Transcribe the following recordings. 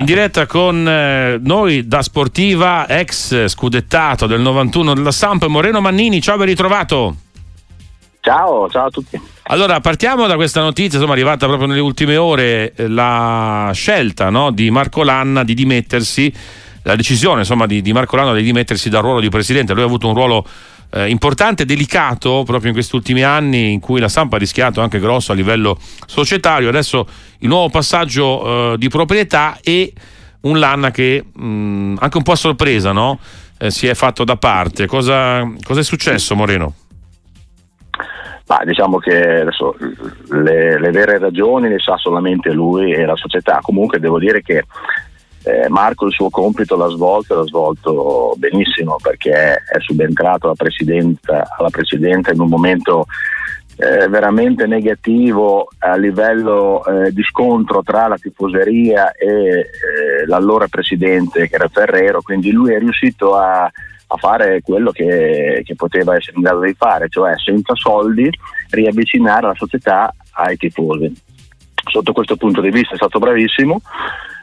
In diretta con eh, noi da Sportiva, ex scudettato del 91 della Samp, Moreno Mannini, ciao ben ritrovato. Ciao, ciao a tutti. Allora, partiamo da questa notizia, insomma, arrivata proprio nelle ultime ore, eh, la scelta no, di Marco Lanna di dimettersi, la decisione insomma, di, di Marco Lanna di dimettersi dal ruolo di presidente. Lui ha avuto un ruolo eh, importante, delicato proprio in questi ultimi anni in cui la stampa ha rischiato anche grosso a livello societario. Adesso il nuovo passaggio eh, di proprietà e un Lanna che mh, mm, anche un po' a sorpresa no? eh, si è fatto da parte. Cosa, cosa è successo Moreno? Ma diciamo che adesso le, le, vere ragioni le sa solamente lui e la società. Comunque devo dire che eh, Marco il suo compito l'ha svolto e l'ha svolto benissimo perché è subentrato alla Presidente, alla Presidente in un momento eh, veramente negativo a livello eh, di scontro tra la tifoseria e eh, l'allora Presidente che era Ferrero, quindi lui è riuscito a, a fare quello che, che poteva essere in grado di fare, cioè senza soldi riavvicinare la società ai tifosi. Sotto questo punto di vista è stato bravissimo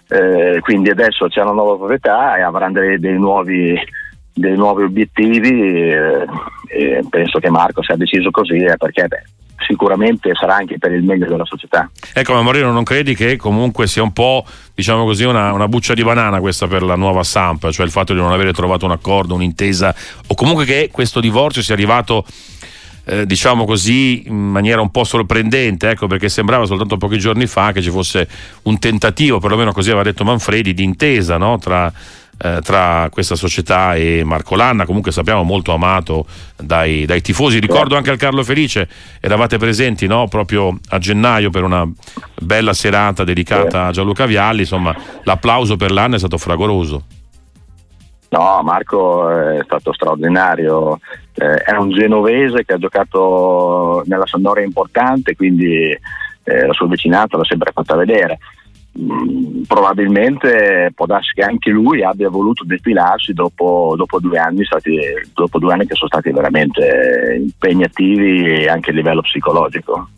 eh, quindi adesso c'è una nuova proprietà e avranno dei, dei, nuovi, dei nuovi, obiettivi eh, e penso che Marco sia deciso così eh, perché beh, sicuramente sarà anche per il meglio della società. Ecco, ma Moreno, non credi che comunque sia un po', diciamo così, una, una, buccia di banana questa per la nuova Samp, cioè il fatto di non avere trovato un accordo, un'intesa, o comunque che questo divorzio sia arrivato eh, diciamo così, in maniera un po' sorprendente, ecco, perché sembrava soltanto pochi giorni fa che ci fosse un tentativo, perlomeno così aveva detto Manfredi, di intesa no? tra, eh, tra, questa società e Marco Lanna, comunque sappiamo molto amato dai, dai tifosi. Ricordo anche al Carlo Felice, eravate presenti no? proprio a gennaio per una bella serata dedicata a Gianluca Vialli, insomma l'applauso per Lanna è stato fragoroso. No, Marco è stato straordinario, eh, è un genovese che ha giocato nella Sandoria importante, quindi eh, la sua vicinanza l'ha sempre fatta vedere. Mm, probabilmente può darsi che anche lui abbia voluto defilarsi dopo, dopo, due anni stati, dopo due anni che sono stati veramente impegnativi anche a livello psicologico.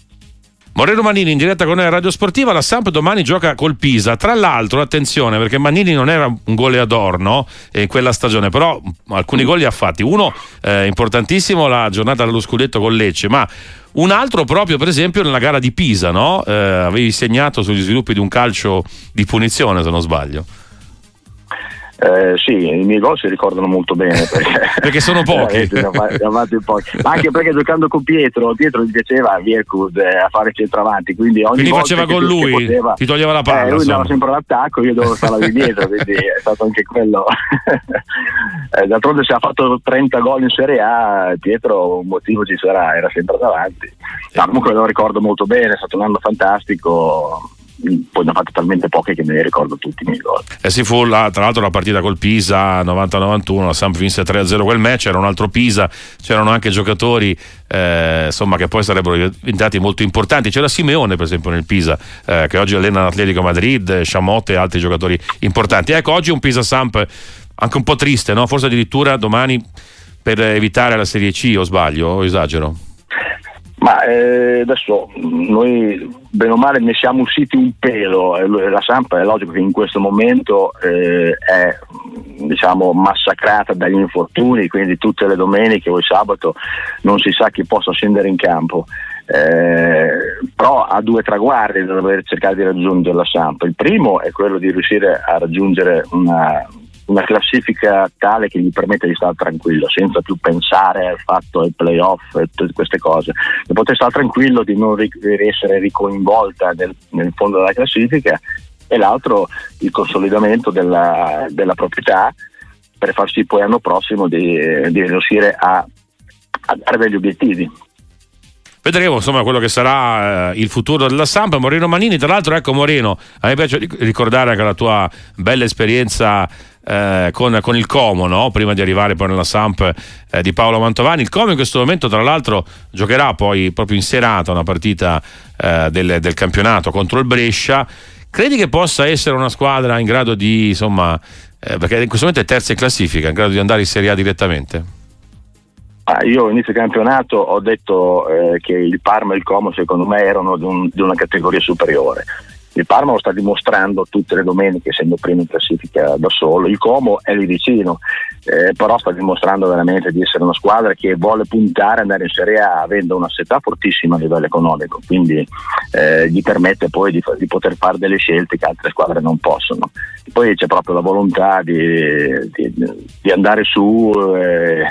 Moreno Manini in diretta con noi a Radio Sportiva, la Samp domani gioca col Pisa. Tra l'altro, attenzione, perché Manini non era un goleador no? in quella stagione, però alcuni gol li ha fatti. Uno eh, importantissimo, la giornata dello scudetto con Lecce, ma un altro proprio per esempio nella gara di Pisa, no? eh, avevi segnato sugli sviluppi di un calcio di punizione se non sbaglio. Eh, sì, i miei gol si ricordano molto bene perché, perché sono pochi. Ma anche perché giocando con Pietro, Pietro gli piaceva Viercud eh, a fare centravanti, quindi ogni quindi faceva con lui, poteva, ti toglieva la palla. Eh, lui andava sempre all'attacco, io dovevo stare lì dietro, quindi è stato anche quello. eh, d'altronde se ha fatto 30 gol in Serie A, Pietro un motivo ci sarà, era sempre davanti. No, comunque lo ricordo molto bene, è stato un anno fantastico poi ne ha fatte talmente poche che me ne ricordo tutti i miei gol. Eh sì, fu la, tra l'altro la partita col Pisa 90-91, la Samp vinse 3-0 quel match, era un altro Pisa, c'erano anche giocatori eh, insomma, che poi sarebbero diventati molto importanti, c'era Simeone per esempio nel Pisa eh, che oggi allena l'Atletico Madrid, Chamotte e altri giocatori importanti. Ecco, oggi un Pisa Samp anche un po' triste, no? forse addirittura domani per evitare la Serie C o sbaglio o esagero? Ma eh, adesso noi bene o male ne siamo usciti un pelo, la Sampa è logico che in questo momento eh, è diciamo, massacrata dagli infortuni, quindi tutte le domeniche o il sabato non si sa chi possa scendere in campo. Eh, però ha due traguardi da dover cercare di raggiungere la Sampa. Il primo è quello di riuscire a raggiungere una, una classifica tale che gli permette di stare tranquillo, senza più pensare al fatto del playoff e tutte queste cose, di poter stare tranquillo, di non ri- essere ricoinvolta nel, nel, fondo della classifica e l'altro il consolidamento della, della proprietà per far sì poi l'anno prossimo di, di riuscire a, a dare degli obiettivi. Vedremo insomma quello che sarà eh, il futuro della Sampa. Moreno Manini, tra l'altro, ecco Moreno, a me piace ricordare anche la tua bella esperienza eh, con, con, il Como, no? prima di arrivare poi nella Samp eh, di Paolo Mantovani. Il Como in questo momento, tra l'altro, giocherà poi proprio in serata una partita eh, del, del, campionato contro il Brescia. Credi che possa essere una squadra in grado di, insomma, eh, perché in questo momento è terza in classifica, in grado di andare in Serie A direttamente? Ah, io inizio campionato ho detto eh, che il Parma e il Como secondo me erano di, un, di una categoria superiore Il Parma lo sta dimostrando tutte le domeniche, essendo primo in classifica da solo. Il Como è lì vicino, eh, però sta dimostrando veramente di essere una squadra che vuole puntare ad andare in Serie A avendo una setà fortissima a livello economico, quindi eh, gli permette poi di, di, poter fare delle scelte che altre squadre non possono. Poi c'è proprio la volontà di, di, di andare su eh,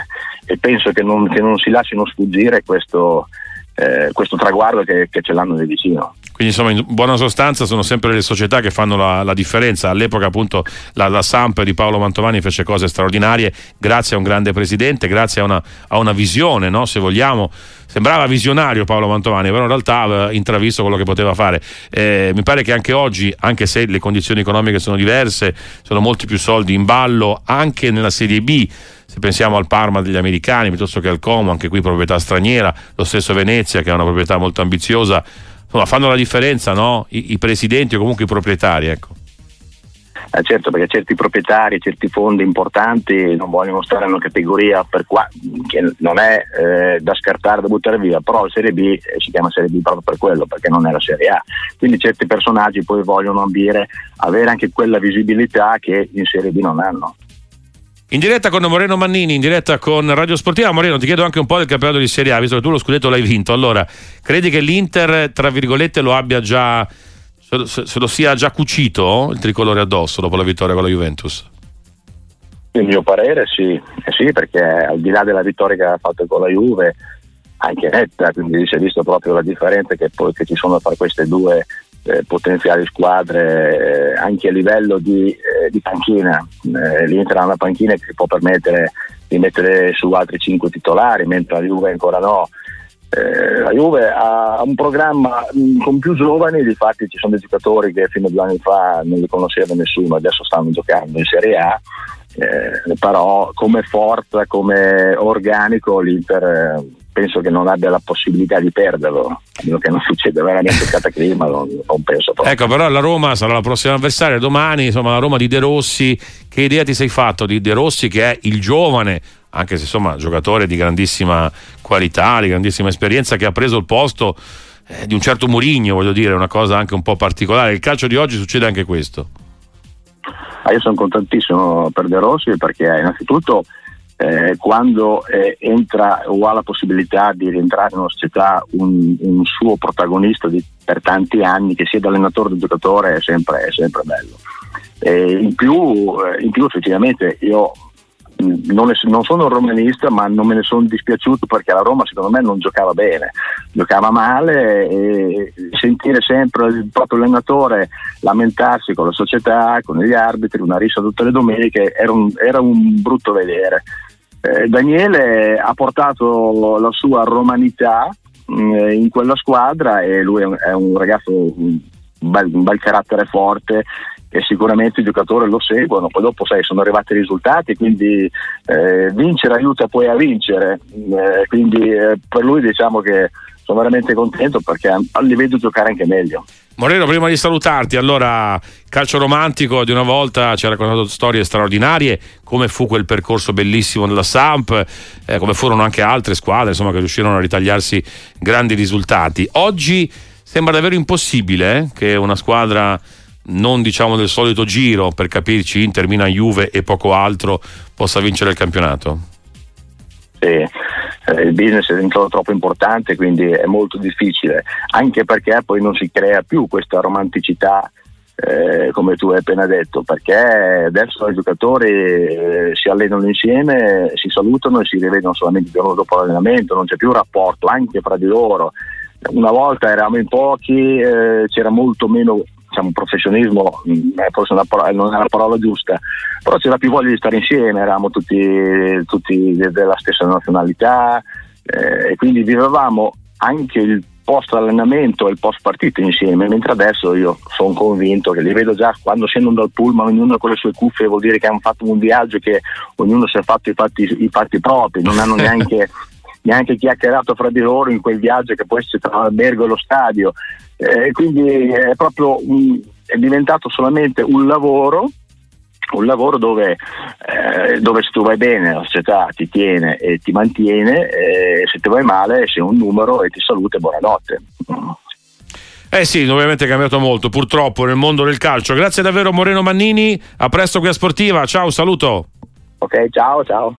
e penso che non, che non, si lasciano sfuggire questo, eh, questo traguardo che, che ce l'hanno di vicino. Quindi insomma in buona sostanza sono sempre le società che fanno la, la differenza. All'epoca appunto la, la, Samp di Paolo Mantovani fece cose straordinarie grazie a un grande presidente, grazie a una, a una visione, no? se vogliamo. Sembrava visionario Paolo Mantovani, però in realtà aveva intravisto quello che poteva fare. Eh, mi pare che anche oggi, anche se le condizioni economiche sono diverse, sono molti più soldi in ballo, anche nella Serie B se pensiamo al Parma degli americani piuttosto che al Como, anche qui proprietà straniera, lo stesso Venezia che ha una proprietà molto ambiziosa, insomma fanno la differenza no? I, I, presidenti o comunque i proprietari. Ecco. Eh certo, perché certi proprietari, certi fondi importanti non vogliono stare in una categoria qua, che non è eh, da scartare, da buttare via, però la Serie B eh, si chiama Serie B proprio per quello, perché non è la Serie A. Quindi certi personaggi poi vogliono ambire, avere anche quella visibilità che in Serie B non hanno. In diretta con Moreno Mannini, in diretta con Radio Sportiva. Moreno, ti chiedo anche un po' del campionato di Serie A, visto che tu lo scudetto l'hai vinto. Allora, credi che l'Inter, tra virgolette, lo abbia già, se lo sia già cucito il tricolore addosso dopo la vittoria con la Juventus? Il mio parere sì, eh sì, perché al di là della vittoria che ha fatto con la Juve, anche netta, quindi si è visto proprio la differenza che, che ci sono tra queste due eh, potenziali squadre eh, anche a livello di, eh, di panchina. Eh, L'Inter ha una panchina che si può permettere di mettere su altri cinque titolari, mentre la Juve ancora no. Eh, la Juve ha un programma mh, con più giovani, infatti ci sono dei giocatori che fino a due anni fa non li conosceva nessuno, adesso stanno giocando in Serie A, eh, però come forza, come organico l'Inter penso che non abbia la possibilità di perderlo, a meno che non succeda veramente il cataclisma, non, non penso proprio. Ecco, però la Roma sarà la prossima avversaria domani, insomma la Roma di De Rossi, che idea ti sei fatto di De Rossi che è il giovane, anche se insomma giocatore di grandissima qualità, di grandissima esperienza, che ha preso il posto eh, di un certo Murigno, voglio dire, una cosa anche un po' particolare. Il calcio di oggi succede anche questo. Ah, io sono contentissimo per De Rossi perché innanzitutto eh, quando eh, entra o ha la possibilità di rientrare in una società un, un suo protagonista di, per tanti anni, che sia da allenatore o giocatore, è sempre, è sempre bello. Eh, in, più, in, più, effettivamente io mm, non, è, non, sono romanista ma non me ne sono dispiaciuto perché la Roma secondo me non giocava bene, giocava male e sentire sempre il proprio allenatore lamentarsi con la società, con gli arbitri, una rissa tutte le domeniche, era un, era un brutto vedere. Eh, Daniele ha portato la sua romanità mm, in quella squadra e lui è un, è un ragazzo un bel, un bel, carattere forte e sicuramente i giocatori lo seguono, poi dopo sai, sono arrivati i risultati, quindi eh, vincere aiuta poi a vincere, eh, quindi eh, per lui diciamo che sono veramente contento perché li vedo giocare anche meglio. Moreno, prima di salutarti, allora, calcio romantico di una volta ci ha raccontato storie straordinarie, come fu quel percorso bellissimo della Samp, eh, come furono anche altre squadre insomma, che riuscirono a ritagliarsi grandi risultati. Oggi sembra davvero impossibile eh, che una squadra non diciamo del solito giro, per capirci, Inter, Milan, Juve e poco altro, possa vincere il campionato. Sì, eh, il business è diventato troppo importante, quindi è molto difficile, anche perché poi non si crea più questa romanticità. Eh, come tu hai appena detto, perché adesso i giocatori eh, si allenano insieme, si salutano e si rivedono solamente dopo l'allenamento, non c'è più rapporto anche fra di loro. Una volta eravamo in pochi, eh, c'era molto meno diciamo, professionismo, mm, forse parola, non è la parola giusta, però c'era più voglia di stare insieme, eravamo tutti, tutti della stessa nazionalità eh, e quindi vivevamo anche il post allenamento e il post partita insieme, mentre adesso io sono convinto che li vedo già quando scendono dal pullman, ognuno con le sue cuffie vuol dire che hanno fatto un viaggio che ognuno si è fatto i fatti, i fatti propri, non hanno neanche neanche chiacchierato fra di loro in quel viaggio che poi si tra l'albergo e lo stadio. Eh, quindi è proprio un, è diventato solamente un lavoro un lavoro dove, eh, dove, se tu vai bene la società ti tiene e ti mantiene e se ti vai male sei un numero e ti saluta e buonanotte Eh sì, ovviamente è cambiato molto, purtroppo, nel mondo del calcio. Grazie davvero Moreno Mannini, a presto qui a Sportiva, ciao, saluto. Ok, ciao, ciao.